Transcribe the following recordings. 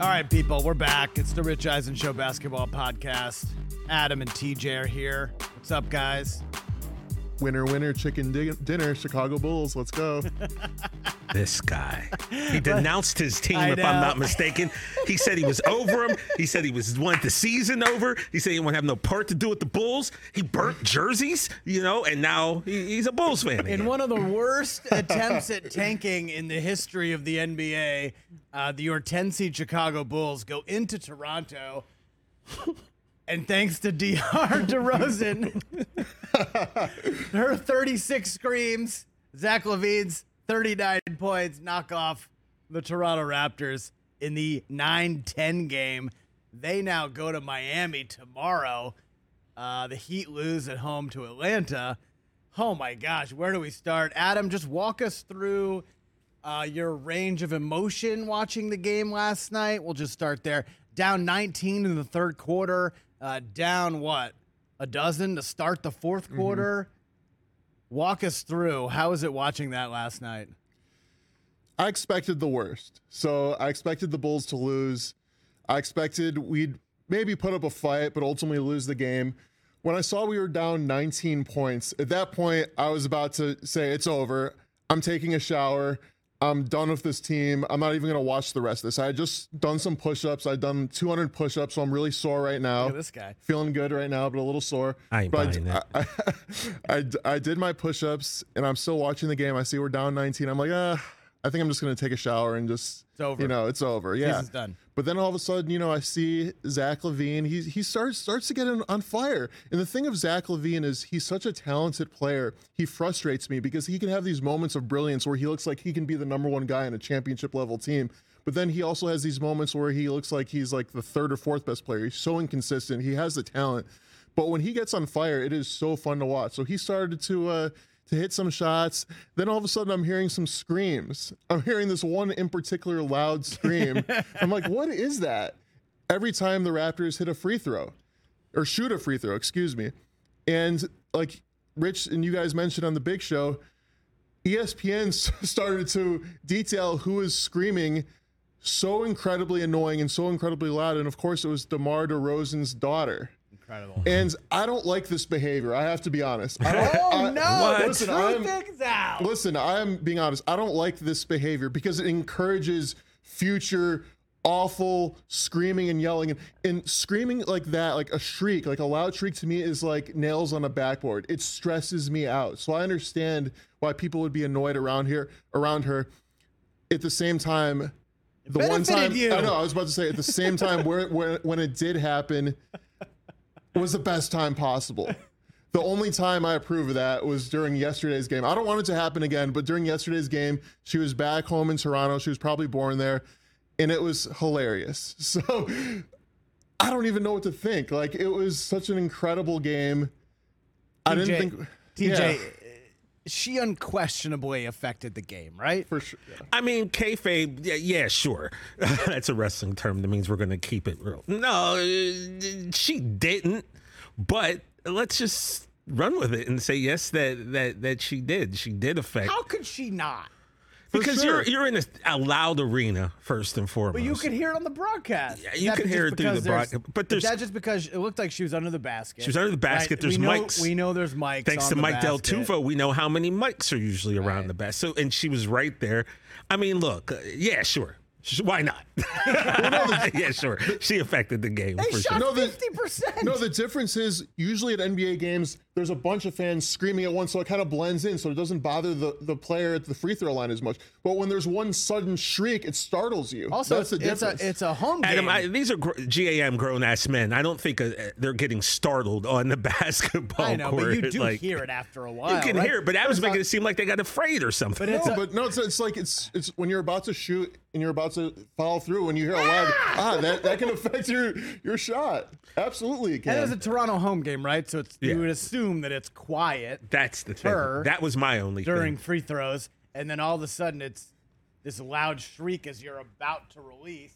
All right, people, we're back. It's the Rich Eisen Show basketball podcast. Adam and TJ are here. What's up, guys? Winner, winner, chicken di- dinner, Chicago Bulls. Let's go. This guy. He denounced his team, I if I'm not mistaken. He said he was over him. He said he was wanted the season over. He said he won't have no part to do with the Bulls. He burnt jerseys, you know, and now he, he's a Bulls fan. In one of the worst attempts at tanking in the history of the NBA, uh, the Hortense Chicago Bulls go into Toronto. And thanks to DR DeRozan, her 36 screams, Zach LaVine's 39 points knock off the Toronto Raptors in the 9 10 game. They now go to Miami tomorrow. Uh, the Heat lose at home to Atlanta. Oh my gosh, where do we start? Adam, just walk us through uh, your range of emotion watching the game last night. We'll just start there. Down 19 in the third quarter, uh, down what? A dozen to start the 4th quarter. Walk us through. How was it watching that last night? I expected the worst. So I expected the Bulls to lose. I expected we'd maybe put up a fight, but ultimately lose the game. When I saw we were down 19 points, at that point, I was about to say, it's over. I'm taking a shower. I'm done with this team. I'm not even going to watch the rest of this. I had just done some push ups. I'd done 200 push ups, so I'm really sore right now. Look at this guy. Feeling good right now, but a little sore. I ain't but buying that. I, I, I, I did my push ups, and I'm still watching the game. I see we're down 19. I'm like, ah, I think I'm just going to take a shower and just, It's over. you know, it's over. Yeah. Season's done. But then all of a sudden, you know, I see Zach LaVine. He he starts starts to get on, on fire. And the thing of Zach LaVine is he's such a talented player. He frustrates me because he can have these moments of brilliance where he looks like he can be the number one guy in a championship level team. But then he also has these moments where he looks like he's like the third or fourth best player. He's so inconsistent. He has the talent. But when he gets on fire, it is so fun to watch. So he started to uh, to hit some shots. Then all of a sudden, I'm hearing some screams. I'm hearing this one in particular loud scream. I'm like, what is that? Every time the Raptors hit a free throw or shoot a free throw, excuse me. And like Rich and you guys mentioned on the big show, ESPN started to detail who is screaming so incredibly annoying and so incredibly loud. And of course, it was DeMar DeRozan's daughter. Incredible. And I don't like this behavior. I have to be honest. I don't, Oh I- no! Listen, truth I'm, out. listen, I am being honest. I don't like this behavior because it encourages future awful screaming and yelling and, and screaming like that, like a shriek, like a loud shriek to me is like nails on a backboard. It stresses me out. So I understand why people would be annoyed around here, around her. At the same time, the one time you. I know I was about to say at the same time where, where when it did happen was the best time possible. The only time I approve of that was during yesterday's game. I don't want it to happen again, but during yesterday's game, she was back home in Toronto. She was probably born there, and it was hilarious. So I don't even know what to think. Like it was such an incredible game. I didn't think TJ, Yeah, she unquestionably affected the game, right? for sure. yeah. I mean, kayfabe, yeah, yeah sure. That's a wrestling term that means we're going to keep it real. No, uh, she didn't. But let's just run with it and say yes that that that she did. She did affect How could she not? Because sure. you're you're in a, a loud arena first and foremost. But you could hear it on the broadcast. Yeah, you that could hear it through the there's- broad- but is there's- that just because it looked like she was under the basket. She was under the basket. There's we know, mics. We know there's mics. Thanks on to the Mike Del. Tufo, we know how many mics are usually around Right. the best. So, and she was right there. I mean, look, uh, yeah, sure, Why not? yeah, sure. She affected the game They for shot sure. No, the- fifty percent. No, the difference is usually at NBA games, there's a bunch of fans screaming at once, so it kind of blends in, so it doesn't bother the, the player at the free throw line as much. But when there's one sudden shriek, it startles you. also, that's the it's a it's a home game. Adam, I, these are gr- GAM grown ass men. I don't think uh, they're getting startled on the basketball I know, court. but you do like, hear it after a while. You can right? hear it, but that was it's making not- it seem like they got afraid or something. But it's no, a- but no, it's, it's like it's it's when you're about to shoot and you're about to follow through, when you hear a loud ah, that, that can affect your your shot. Absolutely, it can. And it was can. a Toronto home game, right? So it's Yeah. you would assume that it's quiet That's the thing. That was my only during thing. free throws, and then all of a sudden it's this loud shriek as you're about to release.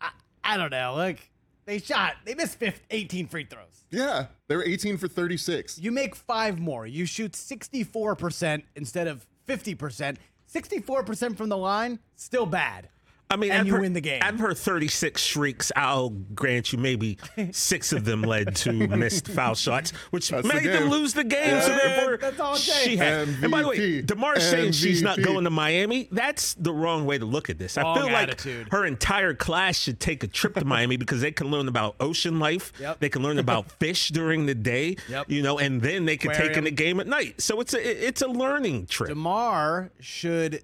I, I don't know. Like they shot, they missed 15, 18 free throws. Yeah, they were 18 for 36. You make five more. You shoot 64% instead of 50%. 64% from the line, still bad. I mean, and I've you heard, win the game. I've heard 36 shrieks. I'll grant you maybe six of them led to missed foul shots, which That's the made them lose the game. Yeah. So therefore, That's all she takes. had. And by the way, Demar saying she's not going to Miami, that's the wrong way to look at this. I Wrong feel like her entire class should take a trip to Miami because they can learn about ocean life. Yep. They can learn about fish during the day. Yep. You know, and then they can take in Aquarium. the game at night. So it's a it's a learning trip DeMar should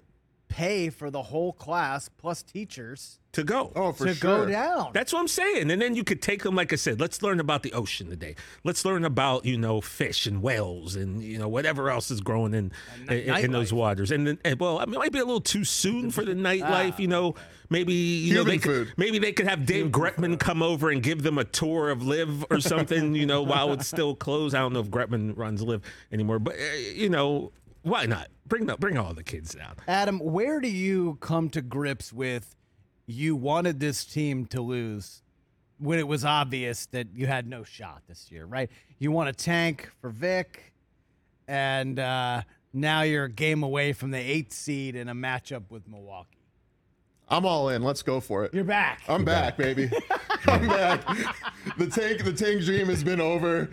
pay for the whole class plus teachers to go. Oh, for to sure. go down. That's what I'm saying. And then you could take them, like I said, let's learn about the ocean today. Let's learn about, you know, fish and whales and, you know, whatever else is growing in in, in those waters. And then, and, well, I mean, it might be a little too soon for the nightlife, you know. Maybe you know Human they could, maybe they could have Dave Grutman come over and give them a tour of Live or something, you know, while it's still closed. I don't know if Grutman runs Live anymore, but uh, you know, why not bring the, bring all the kids down? Adam, where do you come to grips with you wanted this team to lose when it was obvious that you had no shot this year, right? You want a tank for Vic, and uh, now you're a game away from the eighth seed in a matchup with Milwaukee. I'm all in. Let's go for it. You're back. I'm back, baby. I'm back. The tank, the tank dream has been over.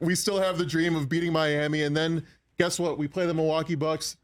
We still have the dream of beating Miami, and then guess what? We play the Milwaukee Bucks.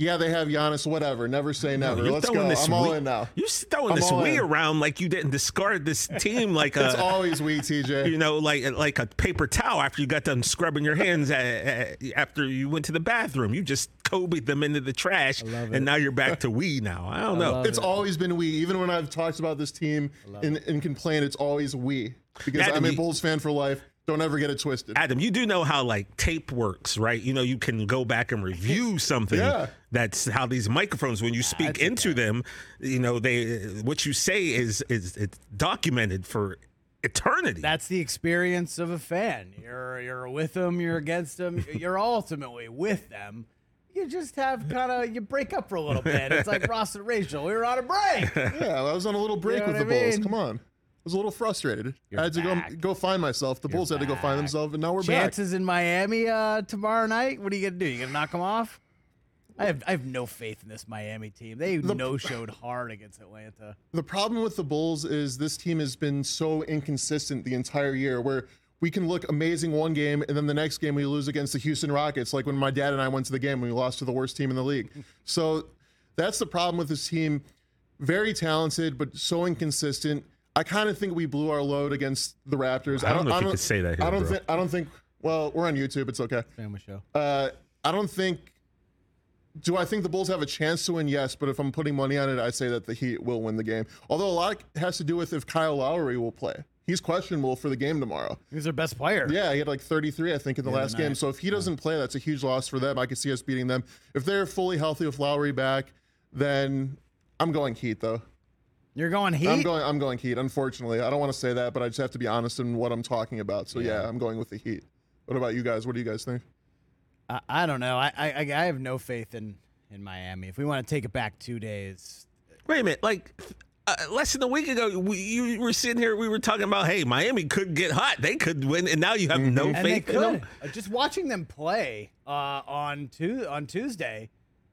Yeah, they have Giannis. Whatever. Never say never. You're Let's throwing go. this I'm all we- in now. You're throwing I'm this we in. around like you didn't discard this team like It's always we, TJ. you know like like a paper towel after you got done scrubbing your hands uh, uh, after you went to the bathroom. You just Kobe them into the trash, and now you're back to we now. I don't know. It's always been we. Even when I've talked about this team and, and complained, it's always we. Because Adam, I'm a Bulls fan for life. Don't ever get it twisted. Adam, you do know how like tape works, right? You know, you can go back and review something. Yeah. That's how these microphones, when you speak into them, you know, they what you say is is it's documented for eternity. That's the experience of a fan. You're you're with them, you're against them, you're ultimately with them. You just have kind of you break up for a little bit. It's like Ross and Rachel. We were on a break. Yeah, I was on a little break know with the what I Bulls. mean? Come on. I was a little frustrated. I had to go go find myself. The Bulls had to go find themselves, and now we're back. Chances in Miami uh, tomorrow night. What are you gonna do? You gonna knock them off? I have I have no faith in this Miami team. They no showed hard against Atlanta. The problem with the Bulls is this team has been so inconsistent the entire year where we can look amazing one game and then the next game we lose against the Houston Rockets, like when my dad and I went to the game and we lost to the worst team in the league. So that's the problem with this team. Very talented, but so inconsistent. I kind of think we blew our load against the Raptors. I don't I don't know if you could say that here, I don't think. I don't think. Well, we're on YouTube. It's okay. Family show. Uh, I don't think. Do I think the Bulls have a chance to win? Yes, but if I'm putting money on it, I say that the Heat will win the game. Although a lot has to do with if Kyle Lowry will play. He's questionable for the game tomorrow. He's their best player. Yeah, he had like 33, I think, in the last game. So if he doesn't play, that's a huge loss for them. I could see us beating them. If they're fully healthy with Lowry back, then I'm going Heat though. You're going Heat. I'm going. I'm going Heat. Unfortunately, I don't want to say that, but I just have to be honest in what I'm talking about. So yeah, I'm going with the Heat. What about you guys? What do you guys think? I, I don't know. I, I I have no faith in in Miami. If we want to take it back two days, Wait a minute, like uh, less than a week ago, we, you were sitting here. We were talking about, hey, Miami could get hot. They could win, and now you have no and they faith in them. Uh, Just watching them play uh, on tu- on Tuesday,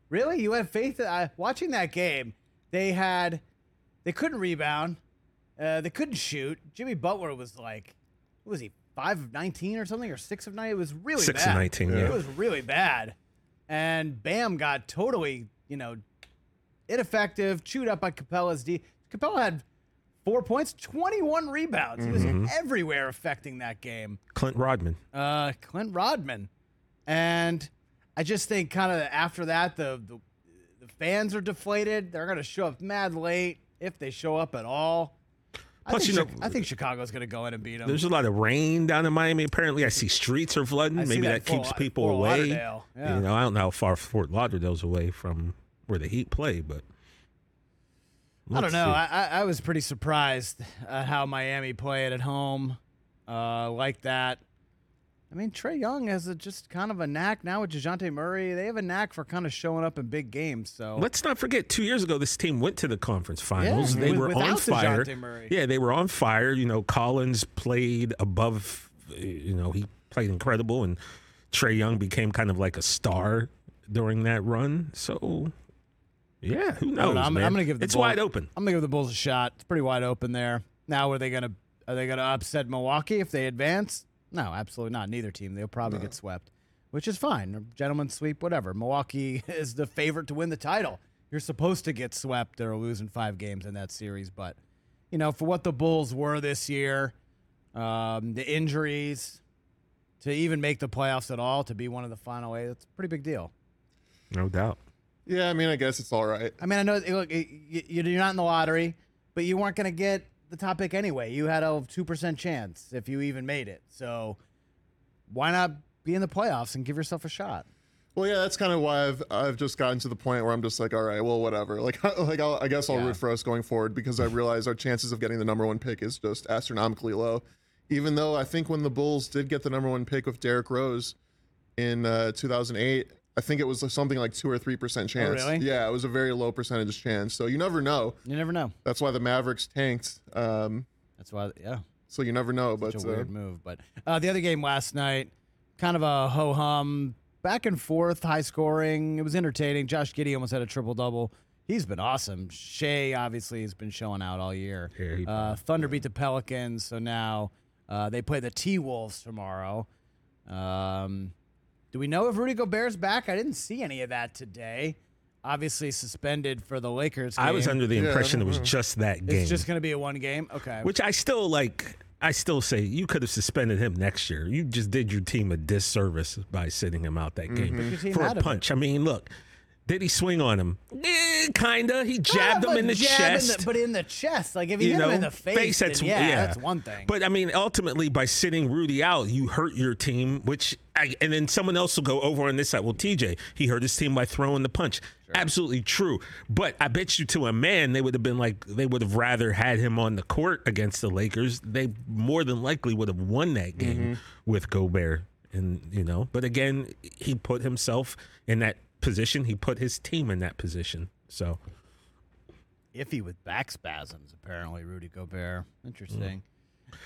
really, you have faith. Uh, watching that game, they had they couldn't rebound, uh, they couldn't shoot. Jimmy Butler was like, what was he five of nineteen or something, or six of nine? It was really Six of bad. 19, yeah. It was really bad, and Bam got totally, you know, ineffective, chewed up by Capela's D. Capella had four points, 21 rebounds. He was Mm-hmm. everywhere affecting that game. Clint Rodman. Uh, Clint Rodman. And I just think kind of after that, the, the the fans are deflated. They're going to show up mad late if they show up at all. I Plus, think, you know- I think Chicago's going to go in and beat them. There's a lot of rain down in Miami. Apparently, I see streets are flooding. I Maybe that that, keeps Fort- people Fort away. Yeah. You know, I don't know how far Fort Lauderdale's away from where the Heat play, but I don't know. I, I I was pretty surprised at how Miami played at home, uh, like that. I mean, Trae Young has a, just kind of a knack now with Dejounte Murray. They have a knack for kind of showing up in big games. So Let's not forget, two years ago, this team went to the conference finals. Yeah, they with- were on fire. Yeah, they were on fire. You know, Collins played above. You know, he played incredible, and Trae Young became kind of like a star during that run. So, yeah, who knows? know. I'm? I'm gonna give the it's Bulls- wide open. I'm gonna give the Bulls a shot. It's pretty wide open there. Now, are they gonna are they gonna upset Milwaukee if they advance? No, absolutely not. Neither team. They'll probably get swept, which is fine. Gentlemen sweep, whatever. Milwaukee is the favorite to win the title. You're supposed to get swept or losing five games in that series, but you know, for what the Bulls were this year, um, the injuries, to even make the playoffs at all, to be one of the final eight, that's a pretty big deal. No doubt. Yeah, I mean, I guess it's all right. I mean, I know look, y- y- you're not in the lottery, but you weren't going to get the top pick anyway. You had a two percent chance if you even made it. So why not be in the playoffs and give yourself a shot? Well, yeah, that's kind of why I've I've just gotten to the point where I'm just like, all right, well, whatever. Like, like I'll, I guess I'll Yeah. root for us going forward because I realize our chances of getting the number one pick is just astronomically low. Even though I think when the Bulls did get the number one pick with Derrick Rose in uh, 2008, I think it was something like two or three percent chance. really? Yeah, it was a very low percentage chance. So you never know. You never know. That's why the Mavericks tanked. Um, That's why, yeah, so you never know. But such a uh, weird move. But uh, the other game last night, kind of a ho hum, back and forth, high scoring. It was entertaining. Josh Giddey almost had a triple double. He's been awesome. Shai obviously has been showing out all year. Yeah, uh, Thunder beat the Pelicans, so now uh, they play the T Wolves tomorrow. Um, do we know if Rudy Gobert's back? I didn't see any of that today. Obviously suspended for the Lakers. I was under the Yeah, impression it was know. just that game. It's just going to be a one game. Okay. Which I still like. I still say you could have suspended him next year. You just did your team a disservice by sitting him out that mm-hmm. Your game team for a punch. I mean, look, did he swing on him? Eh, kinda. He jabbed him in the jab in chest. the- but in the chest, like if you, you hit know, him in the face, then that's yeah, that's one thing. But I mean, ultimately, by sitting Rudy out, you hurt your team. Which, I, and then someone else will go over on this side. Well, TJ, he hurt his team by throwing the punch. Absolutely true. But I bet you, to a man, they would have been like they would have rather had him on the court against the Lakers. They more than likely would have won that game Mm-hmm. with Gobert. And you know, but again, he put himself in that position. He put his team in that position. So. iffy with back spasms, apparently. Rudy Gobert, interesting.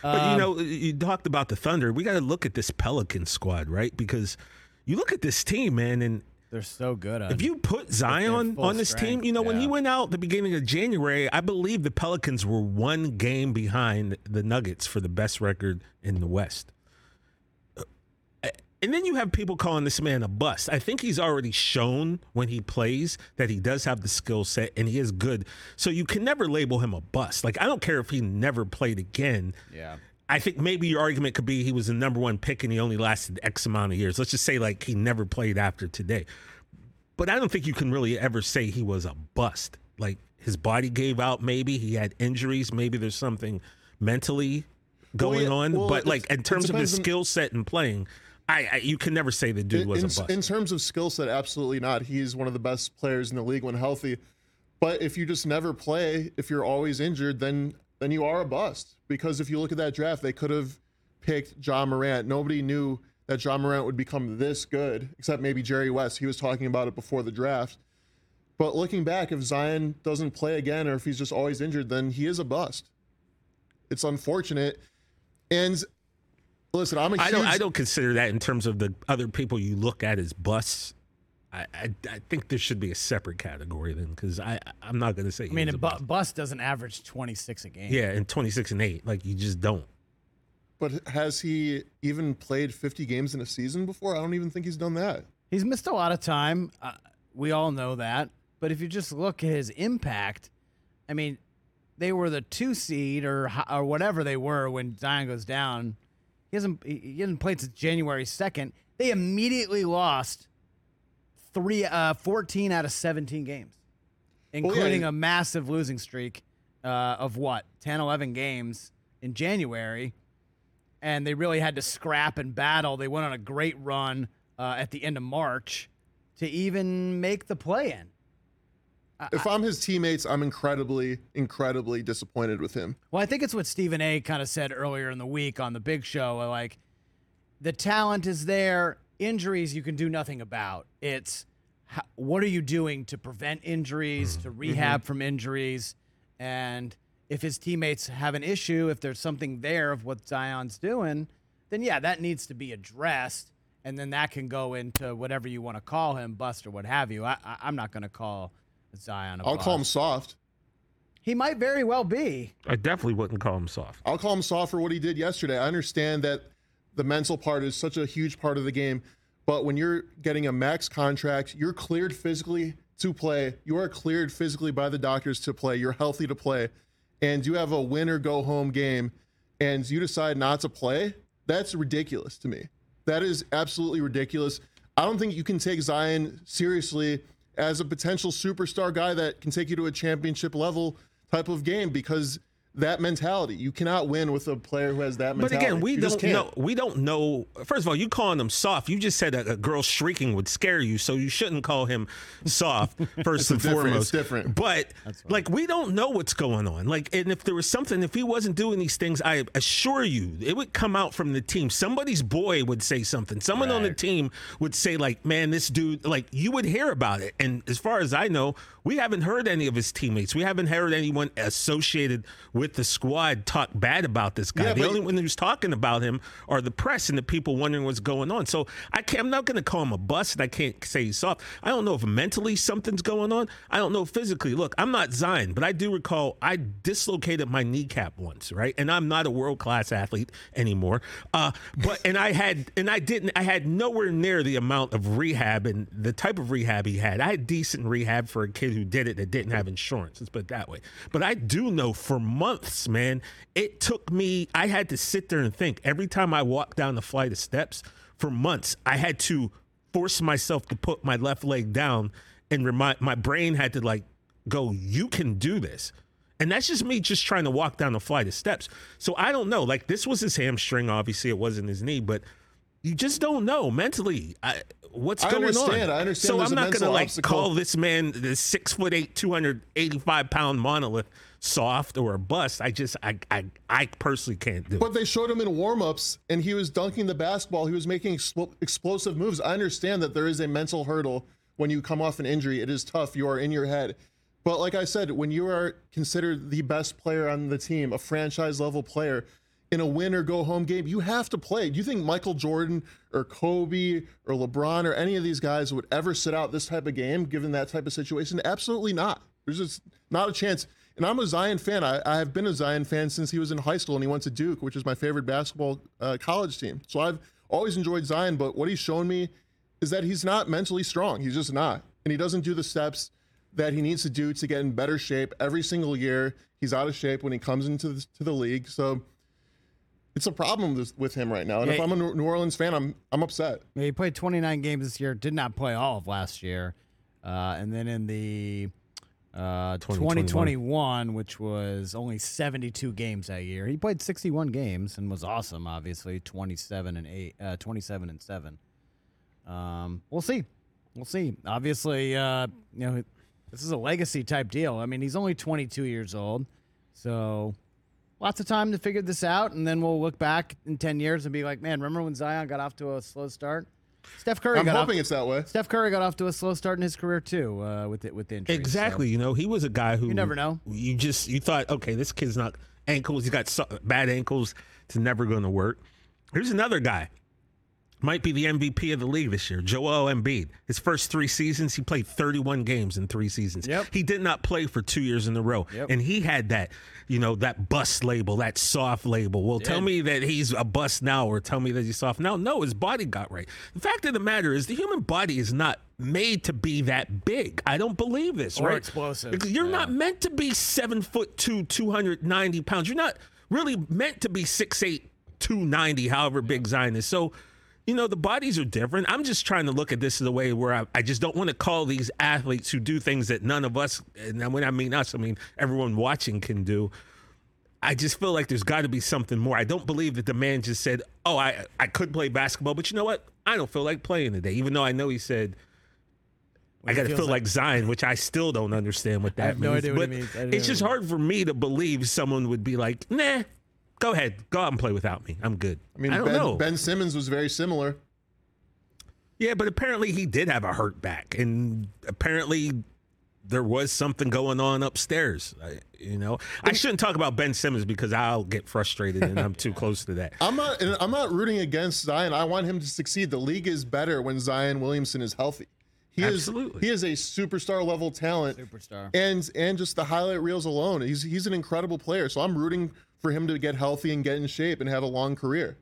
But Um, you know, you talked about the Thunder. We got to look at this Pelican squad, right? Because you look at this team, man, and They're so good. On, if you put Zion on this strength, team, you know, when he went out the beginning of January, I believe the Pelicans were one game behind the Nuggets for the best record in the West. And then you have people calling this man a bust. I think he's already shown when he plays that he does have the skill set and he is good. So you can never label him a bust. Like I don't care if he never played again. yeah, I think maybe your argument could be he was the number one pick and he only lasted X amount of years. Let's just say like he never played after today. But I don't think you can really ever say he was a bust. Like his body gave out, maybe he had injuries, maybe there's something mentally going yeah, on. well, but like in terms of his skill set and playing, I, I you can never say the dude was in, a bust. in terms of skill set, absolutely not. He's one of the best players in the league when healthy. But if you just never play, if you're always injured, then then you are a bust. Because if you look at that draft, they could have picked Ja Morant. Nobody knew that Ja Morant would become this good, except maybe Jerry West. He was talking about it before the draft. But looking back, if Zion doesn't play again or if he's just always injured, then he is a bust. It's unfortunate. And listen, I'm a I don't I don't consider that in terms of the other people you look at as busts. I, I, I think there should be a separate category then because I I'm not going to say I mean, a bu- bus doesn't average twenty six a game. yeah in 26 and 8 like you just don't But has he even played 50 games in a season before? I don't even think he's done that. he's missed a lot of time. Uh, we all know that. but if you just look at his impact, I mean, they were the two seed or or whatever they were when Zion goes down. He hasn't he hasn't played since January second. They immediately lost three, uh, 14 out of 17 games, including a massive losing streak uh, of what 10, 11 games in January. And they really had to scrap and battle. They went on a great run uh, at the end of March to even make the play in. If I'm his teammates, I'm incredibly, incredibly disappointed with him. Well, I think it's what Stephen A. kind of said earlier in the week on the Big Show. Like, the talent is there. Injuries you can do nothing about. It's how, what are you doing to prevent injuries, to mm-hmm. rehab from injuries, and if his teammates have an issue, if there's something there of what Zion's doing, then yeah, that needs to be addressed, and then that can go into whatever you want to call him, bust or what have you. I, I, I'm not going to call Zion. A I'll call him soft. He might very well be. I definitely wouldn't call him soft. I'll call him soft for what he did yesterday. I understand that the mental part is such a huge part of the game, but when you're getting a max contract, you're cleared physically to play. You are cleared physically by the doctors to play. You're healthy to play, and you have a win or go home game, and you decide not to play. That's ridiculous to me. That is absolutely ridiculous. I don't think you can take Zion seriously as a potential superstar guy that can take you to a championship level type of game because that mentality. You cannot win with a player who has that mentality. But again, we You don't know. We don't know. First of all, you calling him soft. You just said a, a girl shrieking would scare you, so you shouldn't call him soft. First and different- foremost, different. But like, we don't know what's going on. Like, and if there was something, if he wasn't doing these things, I assure you, it would come out from the team. Somebody's boy would say something. Someone on the team would say, like, "Man, this dude." Like, you would hear about it. And as far as I know, we haven't heard any of his teammates. We haven't heard anyone associated with the squad talk bad about this guy. Yeah, the only one who's talking about him are the press and the people wondering what's going on. So I can't, I'm not going to call him a bust. And I can't say he's soft. I don't know if mentally something's going on. I don't know physically. Look, I'm not Zion, but I do recall I dislocated my kneecap once, right? And I'm not a world class athlete anymore. Uh, but and I had and I didn't. I had nowhere near the amount of rehab and the type of rehab he had. I had decent rehab for a kid who did it that didn't have insurance. Let's put it that way. But I do know for months, man, it took me. I had to sit there and think every time I walked down the flight of steps for months. I had to force myself to put my left leg down and remind my brain had to like go. You can do this. And that's just me just trying to walk down the flight of steps. So I don't know. Like this was his hamstring. Obviously, it wasn't his knee, but you just don't know mentally I, what's I going understand. on. I understand So there's I'm not gonna like obstacle. call this man the six foot eight, two hundred eighty five pound monolith soft or a bust. I just I I, I personally can't do it. But they showed him in warm-ups, and he was dunking the basketball. He was making expl- explosive moves. I understand that there is a mental hurdle when you come off an injury. It is tough. You are in your head. But like I said, when you are considered the best player on the team, a franchise level player, in a win or go home game, you have to play. Do you think Michael Jordan or Kobe or LeBron or any of these guys would ever sit out this type of game given that type of situation? Absolutely not. There's just not a chance. And I'm a Zion fan. I, I have been a Zion fan since he was in high school and he went to Duke, which is my favorite basketball uh, college team. So I've always enjoyed Zion, but what he's shown me is that he's not mentally strong. He's just not. And he doesn't do the steps that he needs to do to get in better shape every single year. He's out of shape when he comes into the, to the league. So it's a problem with, with him right now. And if I'm a New Orleans fan, I'm I'm upset. He played 29 games this year. Did not play all of last year, uh, and then in the uh, 2021. 2021, which was only 72 games that year, he played 61 games and was awesome. Obviously, 27 and eight, uh, 27 and seven. Um, we'll see. We'll see. Obviously, uh, you know, this is a legacy type deal. I mean, he's only 22 years old, so lots of time to figure this out, and then we'll look back in 10 years and be like, man, remember when Zion got off to a slow start? Steph Curry I'm got hoping off, it's that way. Steph Curry got off to a slow start in his career too, uh, with it with the injury. Exactly. You know, he was a guy who You never know. You just you thought, okay, this kid's not ankles. He's got so, bad ankles. It's never going to work. Here's another guy. Might be the MVP of the league this year. Joel Embiid. His first three seasons, he played 31 games in three seasons. Yep. He did not play for two years in a row, Yep. and he had that, you know, that bust label, that soft label. Well, tell me that he's a bust now, or tell me that he's soft now. No, his body got right. The fact of the matter is, the human body is not made to be that big. I don't believe this. Or right? explosive. Because You're Yeah. not meant to be seven foot two, 290 pounds. You're not really meant to be six eight, 290, however big Zion is. So, you know, the bodies are different. I'm just trying to look at this as a way where I, I just don't want to call these athletes who do things that none of us, and when I mean us, I mean everyone watching can do. I just feel like there's got to be something more. I don't believe that the man just said, "Oh, I I could play basketball, but you know what? I don't feel like playing today." Even though I know he said, "I got to feel like, Zion," which I still don't understand what that have no means. idea what but means. It's just hard for me to believe someone would be like, "Nah, go ahead, go out and play without me. I'm good." I mean, I don't ben, know. ben Simmons was very similar. Yeah, but apparently he did have a hurt back, and apparently there was something going on upstairs. I, you know, I shouldn't talk about Ben Simmons because I'll get frustrated and I'm too close to that. I'm not. and I'm not rooting against Zion. I want him to succeed. The league is better when Zion Williamson is healthy. He Absolutely. is. He is a superstar level talent. Superstar. And and just the highlight reels alone, he's he's an incredible player. So I'm rooting for him to get healthy and get in shape and have a long career.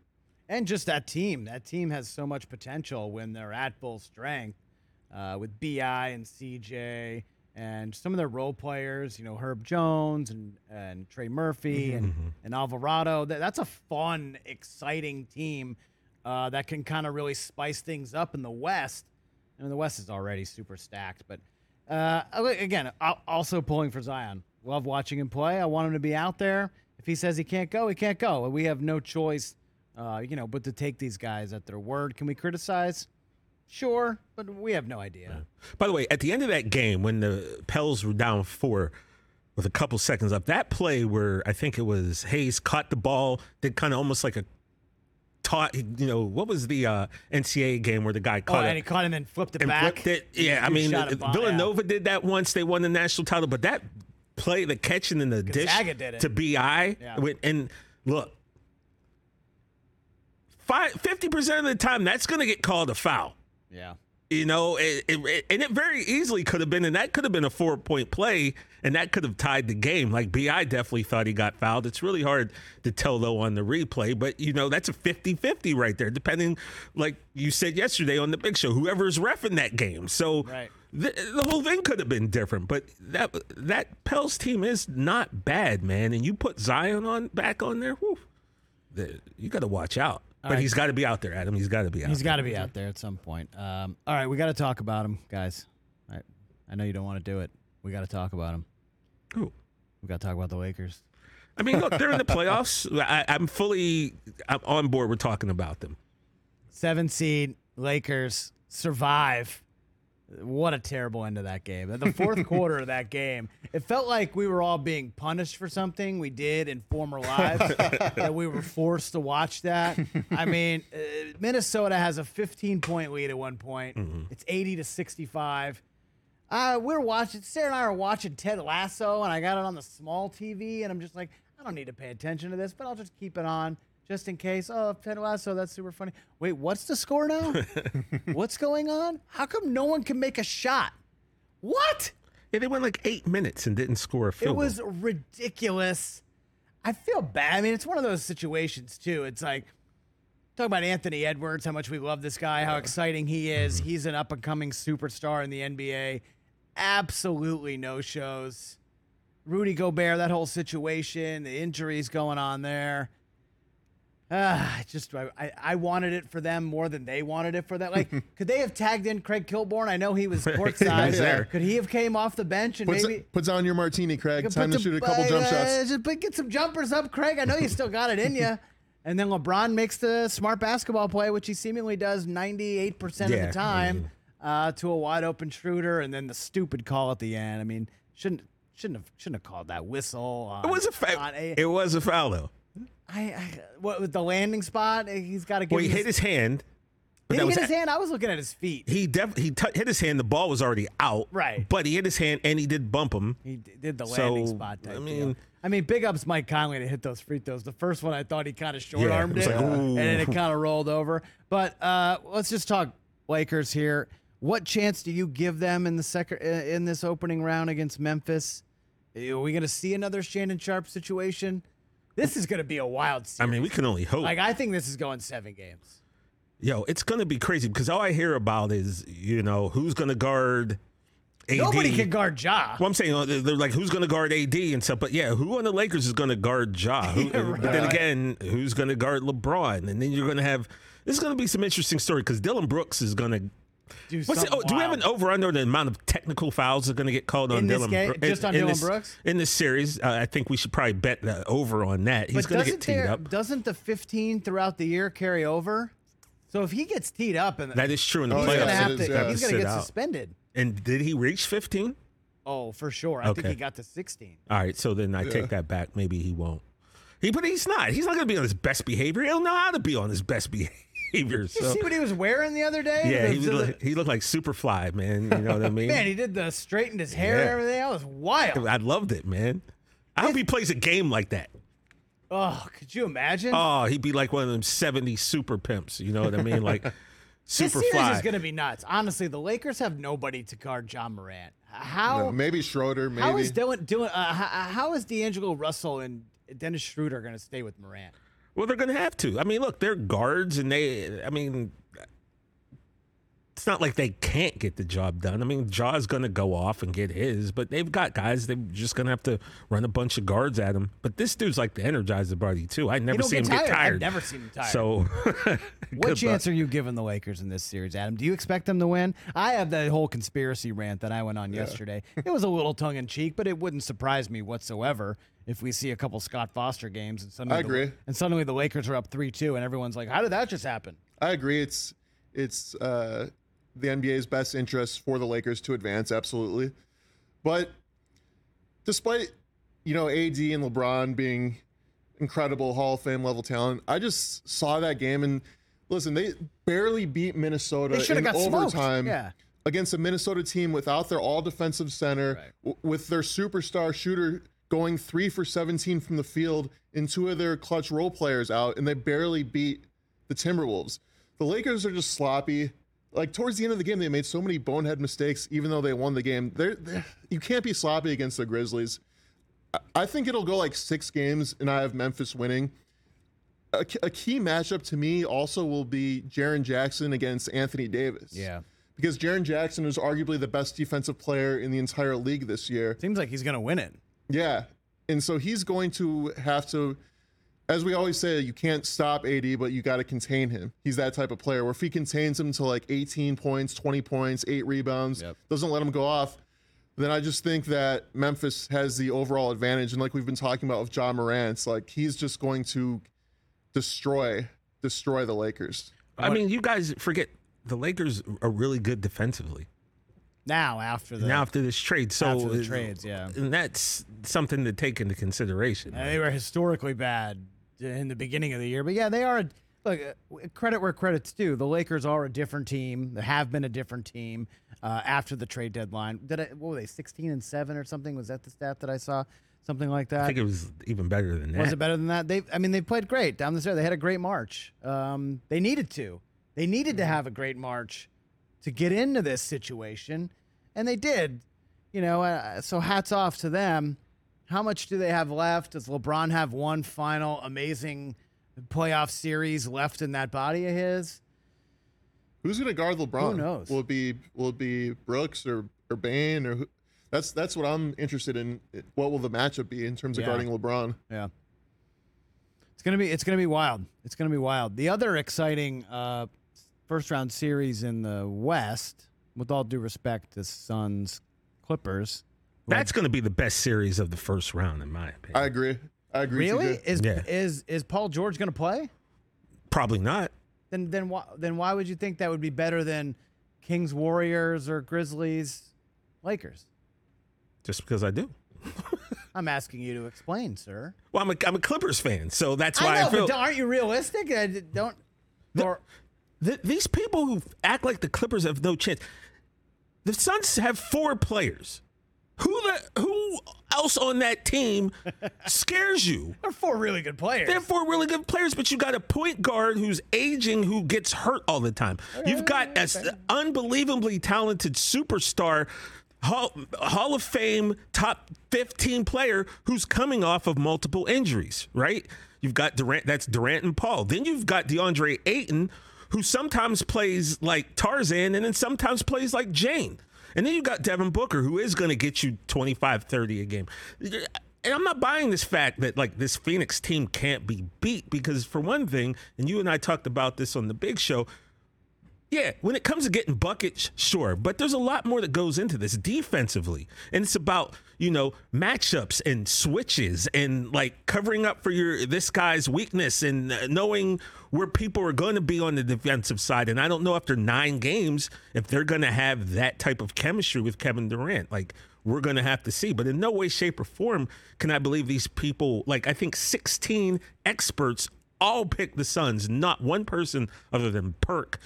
And just that team. That team has so much potential when they're at full strength uh, with BI and CJ and some of their role players, you know, Herb Jones and, and Trey Murphy and, and Alvarado. That, that's a fun, exciting team uh, that can kind of really spice things up in the West. I mean, the West is already super stacked, but uh, again, also pulling for Zion. Love watching him play. I want him to be out there. He says he can't go, he can't go. We have no choice, uh, you know, but to take these guys at their word. Can we criticize? Sure, but we have no idea. By the way, at the end of that game, when the Pels were down four with a couple seconds up, that play where I think it was Hayes caught the ball, did kind of almost like a taught, you know, what was the uh, NCAA game where the guy caught Oh, caught and it? he caught him and flipped it and back. flipped it. Yeah, I mean, Villanova did that once. They won the national title, but that play, the catching in the Gonzaga dish to Bi, Yeah. and look, fifty percent of the time that's going to get called a foul. Yeah. You know, it, it, and it very easily could have been, and that could have been a four point play, and that could have tied the game. Like Bi definitely thought he got fouled. It's really hard to tell though on the replay, but you know that's a 50-50 right there, depending, like you said yesterday on the Big Show, whoever's refing that game. So Right. The, the whole thing could have been different, but that that Pels team is not bad, man. And you put Zion on back on there, whew, the, you got to watch out. But right. he's got to be out there, Adam. He's got to be out. He's there. got to be out there at some point. Um, all right, we got to talk about him, guys. I, I know you don't want to do it. We got to talk about him. Who? We got to talk about the Lakers. I mean, look, they're in the playoffs. I, I'm fully I'm on board with talking about them. Seven seed Lakers survive. What a terrible end of that game. The fourth quarter of that game, it felt like we were all being punished for something we did in former lives, that we were forced to watch that. I mean, uh, Minnesota has a 15 point lead at one point. It's 80 to 65. Uh, we're watching, Sarah and I are watching Ted Lasso, and I got it on the small TV, and I'm just like, I don't need to pay attention to this, but I'll just keep it on just in case. Oh, Ted Lasso, that's super funny. Wait, what's the score now? what's going on? How come no one can make a shot? What? Yeah, they went like eight minutes and didn't score a field It goal. was ridiculous. I feel bad. I mean, it's one of those situations too. It's like talk about Anthony Edwards, how much we love this guy, how exciting he is. Mm-hmm. He's an up and coming superstar in the NBA. Absolutely no shows. Rudy Gobert, that whole situation, the injuries going on there. It's just I, I- wanted it for them more than they wanted it for that. Like, could they have tagged in Craig Kilborn? I know he was courtside. there. Could he have came off the bench and Puts, maybe puts on your martini, Craig. Time to shoot a couple uh, jump uh, shots. Just put- get some jumpers up, Craig. I know you still got it in you. And then LeBron makes the smart basketball play, which he seemingly does 98% of the time, uh, to a wide open Schroeder, and then the stupid call at the end. I mean, shouldn't shouldn't have shouldn't have called that whistle. On, it was a foul. a- It was a foul though. I, I, what with the landing spot? He's got to get. Well, he him hit his hand, But Did he hit his a- hand? I was looking at his feet. He def- he t- hit his hand. The ball was already out. Right. But he hit his hand and he did bump him. He did the So, landing spot I deal. mean- I mean, big ups Mike Conley to hit those free throws. The first one, I thought he kind of short armed it was it, and then it kind of rolled over. But uh, let's just talk Lakers here. What chance do you give them in the second in this opening round against Memphis? Are we going to see another Shannon Sharpe situation? This is going to be a wild I mean, we can only hope. like I think this is going seven games. Yo, it's gonna be crazy because all I hear about is you know who's gonna guard AD. Nobody can guard Ja. Well, I'm saying uh, they're like who's going to guard AD and stuff, but yeah, who on the Lakers is going to guard Ja? Who, But then again, who's going to guard LeBron? And then you're going to have this is going to be some interesting story because Dillon Brooks is going to. Do What's the, oh, do we have an over under the amount of technical fouls that are going to get called on In this Dillon game? Brooks? Just on in Dillon this- Brooks? in this series? Uh, I think we should probably bet the over on that. He's going to doesn't get teed there, up. doesn't the 15 throughout the year carry over? So if he gets teed up and That is true in the he's yeah, gonna playoffs. have to, yeah. he's gonna get out. suspended. And did he reach 15? Oh, for sure. I think he got to 16. All right, so then I take that back. Maybe he won't. He, but he's not. He's not going to be on his best behavior. He don't know how to be on his best behavior. Did you So see what he was wearing the other day? yeah, The- he, the- was like, he looked like Superfly, man. You know what I mean? man, he did the straightened his hair and everything. That was wild. I loved it, man. I hope he plays a game like that. Oh, could you imagine? Oh, he'd be like one of them 70 super pimps. You know what I mean? Like this series is going to be nuts. Honestly, the Lakers have nobody to guard Ja Morant. How Yeah, maybe Schroeder. Maybe how is Dillon doing? Uh, how, how is D'Angelo Russell and Dennis Schroeder going to stay with Morant? Well, they're going to have to. I mean, look, they're guards, and they. I mean, it's not like they can't get the job done. I mean, Ja's going to go off and get his, but they've got guys. They're just going to have to run a bunch of guards at him. But this dude's like the energizer buddy too. I never don't see him get get tired. I've never seen him tired. So, What chance luck. are you giving the Lakers in this series, Adam? Do you expect them to win? I have the whole conspiracy rant that I went on yesterday. It was a little tongue in cheek, but it wouldn't surprise me whatsoever if we see a couple Scott Foster games and suddenly I the- agree. and suddenly the Lakers are up three two, and everyone's like, "How did that just happen?" I agree. It's it's uh, the NBA's best interest for the Lakers to advance, absolutely. But despite you know AD and LeBron being incredible Hall of Fame level talent, I just saw that game and listen, they barely beat Minnesota in overtime. Yeah. Against a Minnesota team without their all defensive center, w- with their superstar shooter going three for 17 from the field, and two of their clutch role players out, and they barely beat the Timberwolves. The Lakers are just sloppy. Like towards the end of the game, they made so many bonehead mistakes, even though they won the game. They're, they're you can't be sloppy against the Grizzlies. I- I think it'll go like six games, and I have Memphis winning. A key matchup to me also will be Jaren Jackson against Anthony Davis. Yeah because Jaren Jackson is arguably the best defensive player in the entire league this year. Seems like he's going to win it. Yeah. And so he's going to have to, as we always say, you can't stop AD, but you got to contain him. He's that type of player where if he contains him to like 18 points, 20 points, eight rebounds, doesn't let him go off, then I just think that Memphis has the overall advantage. And like we've been talking about with Ja Morant, like he's just going to destroy, destroy the Lakers. I mean, you guys forget the Lakers are really good defensively Now after the now after this trade. So after the trades, yeah. and that's something to take into consideration. Uh, they were historically bad in the beginning of the year, but yeah, they are. Look, uh, credit where credit's due. The Lakers are a different team. They have been a different team uh, after the trade deadline. Did I, what were they? Sixteen and seven or something? Was that the stat that I saw? Something like that. I think it was even better than that. Was it better than that? They, I mean, they played great down the stretch. They had a great March. Um, they needed to. They needed to have a great March to get into this situation, and they did. You know, uh, so hats off to them. How much do they have left? Does LeBron have one final amazing playoff series left in that body of his? Who's going to guard LeBron? Who knows? Will it be will it be Brooks or or Bane or who? That's that's what I'm interested in. What will the matchup be in terms of Yeah. guarding LeBron? Yeah. It's gonna be it's gonna be wild. It's gonna be wild. The other exciting uh, first round series in the West, with all due respect to Suns Clippers. That's going to be the best series of the first round, in my opinion. I agree. I agree. Really? Is Yeah. is is Paul George gonna play? Probably not. Then then why then why would you think that would be better than Kings Warriors or Grizzlies Lakers? Just because I do. I'm asking you to explain, sir. Well, I'm a, I'm a Clippers fan, so that's why I I, know, feel. but aren't you realistic? I d- don't. Or, th- these people who act like the Clippers have no chance. The Suns have four players. Who the who else on that team scares you? They're four really good players. They have four really good players, but you got a point guard who's aging who gets hurt all the time. You've got an unbelievably talented superstar, Hall, Hall of Fame top 15 player who's coming off of multiple injuries, right? You've got Durant, that's Durant and Paul. Then you've got DeAndre Ayton, who sometimes plays like Tarzan and then sometimes plays like Jane. And then you got Devin Booker, who is going to get you 25, 30 a game. And I'm not buying this fact that like this Phoenix team can't be beat because for one thing, and you and I talked about this on the big show, yeah, when it comes to getting buckets, sure, but there's a lot more that goes into this defensively. And it's about, you know, matchups and switches and like covering up for your this guy's weakness and uh, knowing where people are going to be on the defensive side. And I don't know after 9 games if they're going to have that type of chemistry with Kevin Durant. Like we're going to have to see, but in no way shape or form can I believe these people like I think 16 experts all picked the Suns, not one person other than Perk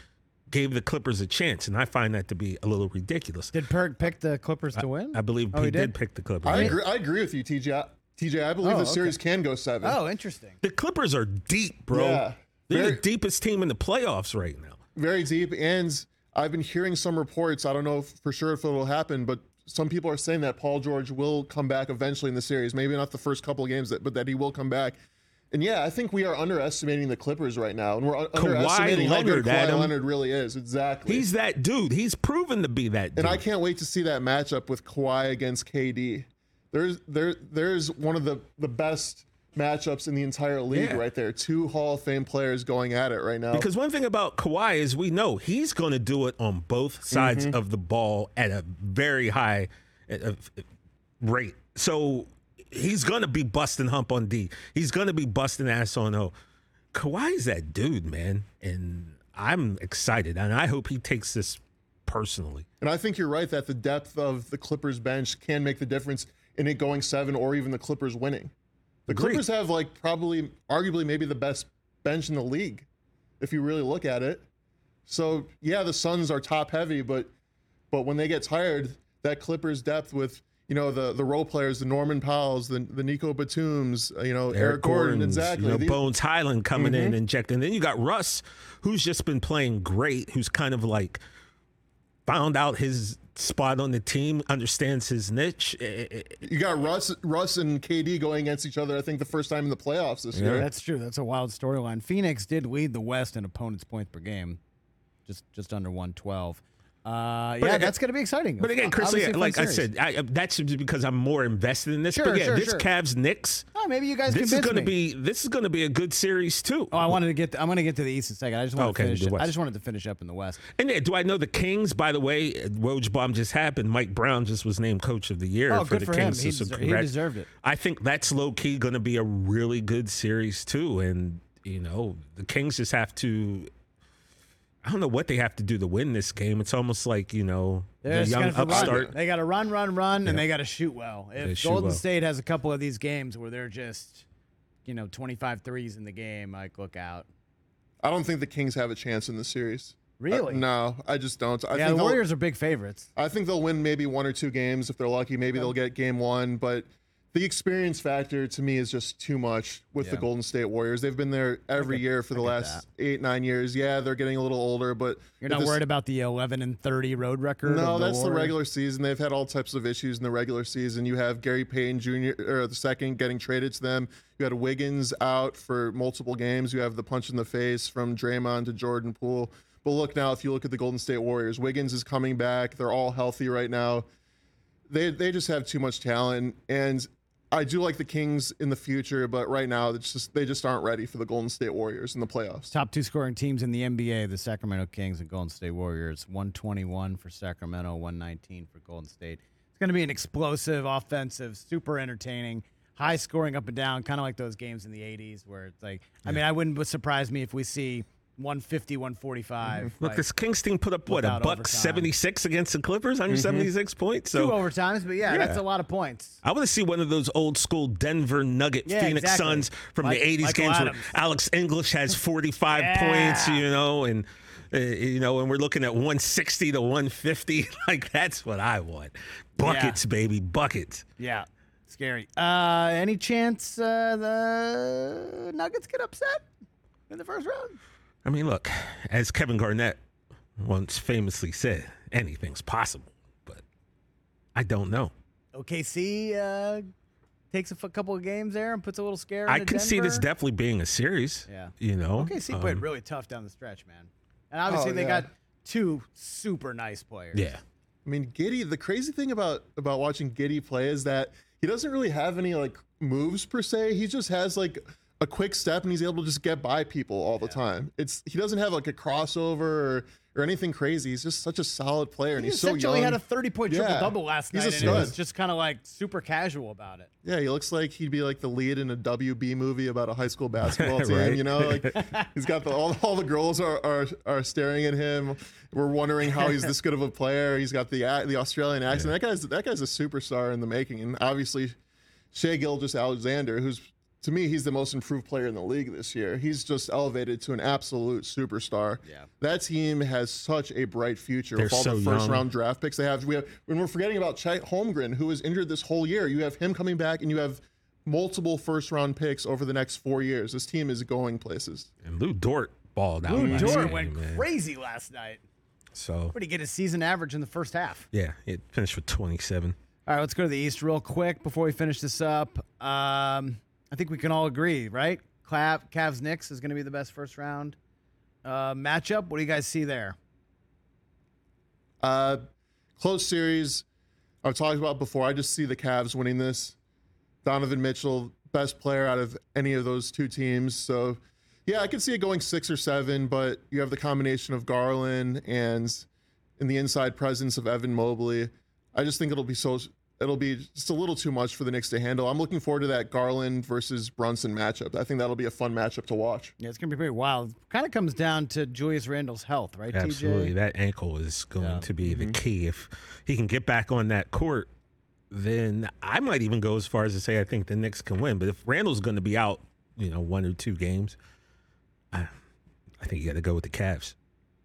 gave the Clippers a chance, and I find that to be a little ridiculous. Did Perk pick the Clippers to win? I believe Oh, he, he did? did? pick the Clippers. I agree. I agree with you, TJ. TJ, I believe Oh, the okay. series can go seven. Oh, interesting. The Clippers are deep, bro. Yeah. They're Very- the deepest team in the playoffs right now. very deep. And I've been hearing some reports. I don't know if, for sure if it will happen, but some people are saying that Paul George will come back eventually in the series. Maybe not the first couple of games, that, but that he will come back. And yeah, I think we are underestimating the Clippers right now, and we're un- underestimating how good Kawhi Adam. Leonard really is. Exactly. He's that dude. He's proven to be that dude. and I can't wait to see that matchup with Kawhi against KD. There's there there's one of the the best matchups in the entire league Yeah. right there. Two Hall of Fame players going at it right now. Because one thing about Kawhi is we know he's going to do it on both sides Mm-hmm. of the ball at a very high rate. So he's going to be busting hump on D. He's going to be busting ass on O. Kawhi is that dude, man, and I'm excited, and I hope he takes this personally. And I think you're right that the depth of the Clippers bench can make the difference in it going seven or even the Clippers winning. The Agreed. Clippers have like probably, arguably, maybe the best bench in the league, if you really look at it. So yeah, the Suns are top heavy, but but when they get tired, that Clippers depth with you know the the role players, the Norman Powell's, the the Nico Batums, uh, you know Eric, Gordon, Gordon's, exactly. You know, These- Bones Hyland coming Mm-hmm. in, injecting. Then you got Russ, who's just been playing great, who's kind of like found out his spot on the team, understands his niche. Eh, eh, eh, you got Russ Russ and KD going against each other. I think the first time in the playoffs this year. That's true. That's a wild storyline. Phoenix did lead the West in opponents' points per game, just just under 112. Uh, yeah, again- that's going to be exciting. But again, Chris, Obviously, yeah, fun like I said, I, I- that's because I'm more invested in this. Sure, but yeah, sure, this sure. Cavs Knicks, oh, maybe you guys this is going to be this is going to be a good series too. Oh, I wanted to get. To, I'm going to get to the East in a second. I just want Okay, to finish. it. I just wanted to finish up in the West. And yeah, do I know the Kings? By the way, Woj bomb just happened. Mike Brown just was named Coach of the Year Oh, for good the for him. Kings. He so he deserved it. I think that's low key going to be a really good series too. And you know, the Kings just have to. I don't know what they have to do to win this game. It's almost like you know They're the young gonna have run. upstart. They got to run, run, run, and they got to shoot well. If shoot Golden well. State has a couple of these games where they're just, you know, 25 threes in the game, like look out. I don't think the Kings have a chance in the series. Really? Uh, no, I just don't. I yeah, think the Warriors are big favorites. I think they'll win maybe one or two games if they're lucky. Maybe they'll get game one, but the experience factor to me is just too much with the Golden State Warriors. They've been there every year for the get last eight, nine years. Yeah, they're getting a little older, but You're not this- worried about the 11 and 30 road record. No, the that's the regular season. They've had all types of issues in the regular season. You have Gary Payton Jr. or the second getting traded to them. You had Wiggins out for multiple games. You have the punch in the face from Draymond to Jordan Poole. But look now, if you look at the Golden State Warriors, Wiggins is coming back. They're all healthy right now. They they just have too much talent, and I do like the Kings in the future, but right now it's just they just aren't ready for the Golden State Warriors in the playoffs. Top two scoring teams in the NBA, the Sacramento Kings and Golden State Warriors. 121 for Sacramento, 119 for Golden State. It's going to be an explosive, offensive, super entertaining, high scoring up and down, kind of like those games in the 80s where it's like, I mean, I wouldn't surprise me if we see 150, 145. Look, like, this Kings team put up what a buck overtime. seventy six against the Clippers, 176 points. So two overtimes, but yeah, Yeah. that's a lot of points. I want to see one of those old school Denver Nugget Yeah, Phoenix exactly. Suns from Like- the 80s Michael games Adams. where Alex English has 45 Yeah. points, you know, and Uh, you know, and we're looking at 160 to 150. Like that's what I want. Buckets, baby, buckets. Yeah, scary. Uh, any chance uh, the Nuggets get upset in the first round? I mean, look, as Kevin Garnett once famously said, anything's possible, but I don't know. OKC uh, takes a f- couple of games there and puts a little scare. I into can see this definitely being a series. Yeah. You know? OKC played Um, really tough down the stretch, man. And obviously Oh, they yeah. got two super nice players. Yeah. I mean, Giddey. The crazy thing about about watching Giddey play is that he doesn't really have any like moves per se. He just has like a quick step, and he's able to just get by people all the time. It's he doesn't have like a crossover or, or anything crazy. He's just such a solid player, and he's so essentially young. had a 30 point Yeah. triple double last He's a night, and he was stud. just kind of like super casual about it. Yeah, he looks like he'd be like the lead in a WB movie about a high school basketball team. Right. You know, like he's got the all, all the girls are, are are staring at him. We're wondering how he's this good of a player. He's got the the Australian accent. That guy's that guy's a superstar in the making. And obviously, Shai Gilgeous-Alexander, who's to me he's the most improved player in the league this year. He's just elevated to an absolute superstar. Yeah. that team has such a bright future They're with all so the first young. round draft picks they have. We have when we're forgetting about Chet Holmgren, who was injured this whole year. You have him coming back, and you have multiple first round picks over the next four years. This team is going places. And Lu Dort balled out. Lu last Dort game, went man. crazy last night. So, What did he get his season average in the first half? yeah, it finished with 27. All right, let's go to the East real quick before we finish this up. Um, I think we can all agree, right? Cavs Knicks is going to be the best first round uh, matchup. What do you guys see there? Uh, close series. I've talked about before. I just see the Cavs winning this. Donovan Mitchell, best player out of any of those two teams. So, yeah, I could see it going six or seven, but you have the combination of Garland and in the inside presence of Evan Mobley. I just think it'll be so. It'll be just a little too much for the Knicks to handle. I'm looking forward to that Garland versus Brunson matchup. I think that'll be a fun matchup to watch. Yeah, it's going to be pretty wild. Kind of comes down to Julius Randle's health, right, Absolutely. TJ? That ankle is going Yeah. to be Mm-hmm. the key. If he can get back on that court, then I might even go as far as to say I think the Knicks can win. But if Randle's going to be out, you know, one or two games, I, I think you got to go with the Cavs.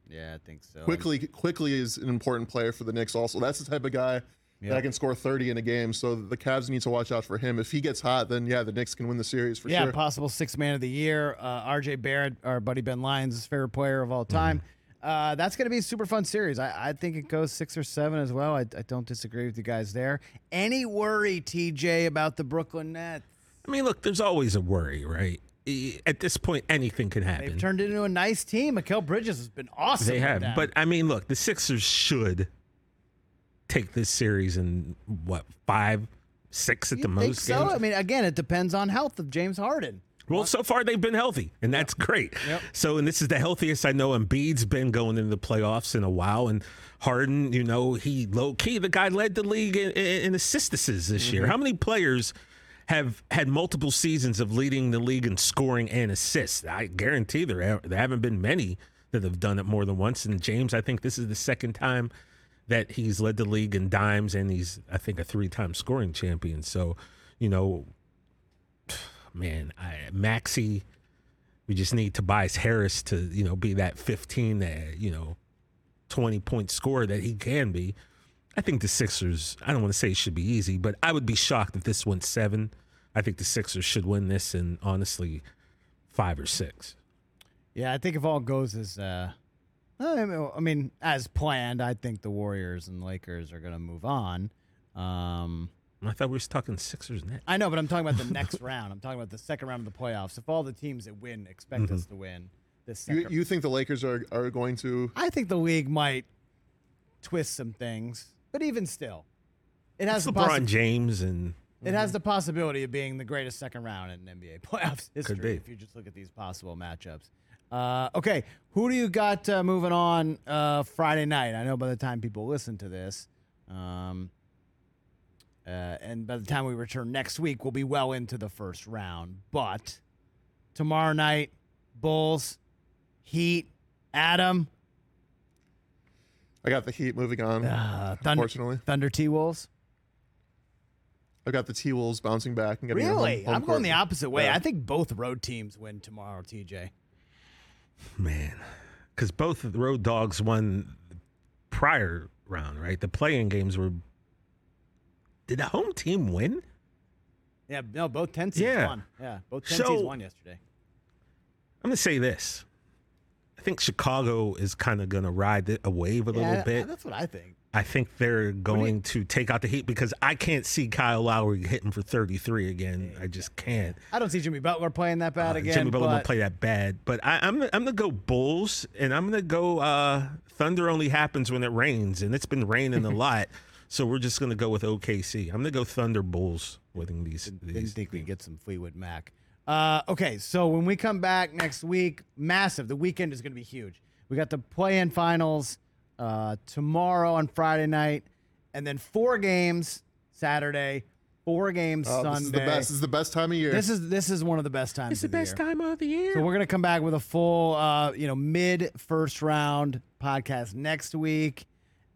Yeah, I think so. Quickley, Quickley is an important player for the Knicks. Also, that's the type of guy Yeah. that can score 30 in a game. So the Cavs need to watch out for him. If he gets hot, then yeah, the Knicks can win the series for yeah, sure. Yeah, possible six man of the year. Uh, RJ Barrett, our buddy Ben Lyons' favorite player of all time. Uh, that's going to be a super fun series. I, I think it goes six or seven as well. I, I don't disagree with you guys there. Any worry, TJ, about the Brooklyn Nets? I mean, look, there's always a worry, right? At this point, anything can happen. They've turned it into a nice team. Mikal Bridges has been awesome. They have. But I mean, look, the Sixers should take this series in what five, six at you the most so? games. I mean, again, it depends on health of James Harden. Well, so far they've been healthy, and that's great. Yep. So, and this is the healthiest I know Embiid's been going into the playoffs in a while. And Harden, you know, he low key, the guy led the league in, in, in assists this Mm-hmm. year. How many players have had multiple seasons of leading the league in scoring and assists? I guarantee there there haven't been many that have done it more than once. And James, I think this is the second time that he's led the league in dimes, and he's I think a three-time scoring champion. So, you know, man, I, Maxey, we just need Tobias Harris to, you know, be that 15, that, you know, 20 point scorer that he can be. I think the Sixers, I don't want to say it should be easy, but I would be shocked if this went seven. I think the Sixers should win this in honestly five or six. Yeah, I think if all goes as, uh, I mean- as planned, I think the Warriors and Lakers are going to move on. Um, I thought we were talking Sixers net. I know, but I'm talking about the next round. I'm talking about the second round of the playoffs. If all the teams that win expect us to win this You, second, you think the Lakers are, are going to? I think the league might twist some things, but even still, it has It's the LeBron possi- James and it has the possibility of being the greatest second round in NBA playoffs history. be. If you just look at these possible matchups. Uh, okay, who do you got uh, moving on uh, Friday night? I know by the time people listen to this, um, uh, and by the time we return next week, we'll be well into the first round. But tomorrow night, Bulls, Heat, Adam, I got the Heat moving on. uh, Thunder, Unfortunately, Thunder T Wolves. I've got the T Wolves bouncing back and getting a home- Really? home I'm court. going the opposite way. Yeah. I think both road teams win tomorrow, TJ. Man, because both of the road dogs won prior round, right? The playing games were. Did the home team win? Yeah, no, both 10 seeds Yeah. won. Yeah, both 10 So- seeds won yesterday. I'm gonna say this. I think Chicago is kind of gonna ride a wave a Yeah, little bit. That's what I think. I think they're going to take out the heat because I can't see Kyle Lowry hitting for 33 again. I just can't. I don't see Jimmy Butler playing that bad Uh, again. Jimmy Butler but won't play that bad, but I, I'm I'm gonna go Bulls, and I'm gonna go. Uh, Thunder only happens when it rains, and it's been raining a lot, so we're just gonna go with OKC. I'm gonna go Thunder Bulls winning these. Didn't think we'd get some Fleetwood Mac. Uh, okay, so when we come back next week, massive. The weekend is going to be huge. We got the play-in finals uh, tomorrow on Friday night, and then four games Saturday, four games Oh, Sunday. this is the best. This is the best time of year. This is this is one of the best times. It's the of the best year. time of the year. So we're gonna come back with a full, uh, you know, mid first round podcast next week,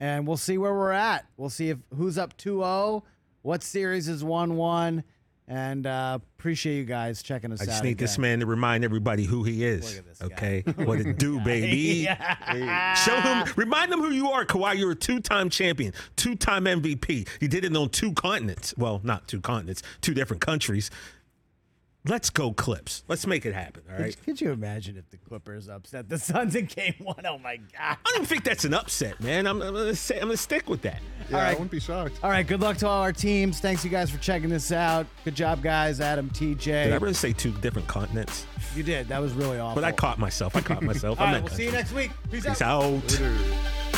and we'll see where we're at. We'll see if who's up 2-0, what series is one one, and uh, appreciate you guys checking us I out. just need this man to remind everybody who he is. Look at this guy. okay, what it do, baby? Show him, remind them who you are, Kawhi. You're a two-time champion, two-time MVP. You did it on two continents. Well, not two continents, two different countries. Let's go, Clips. Let's make it happen. All right. Could you imagine if the Clippers upset the Suns in Game One? Oh my God! I don't even think that's an upset, man. I'm, I'm gonna say I'm gonna stick with that. yeah, all I right. wouldn't be shocked. All right, good luck to all our teams. Thanks you guys for checking this out. Good job, guys. Adam, TJ. Did I really say two different continents? you did. That was really awful. But I caught myself. I caught myself. All I'm right, that we'll see you next week. Peace out. Peace out. Later.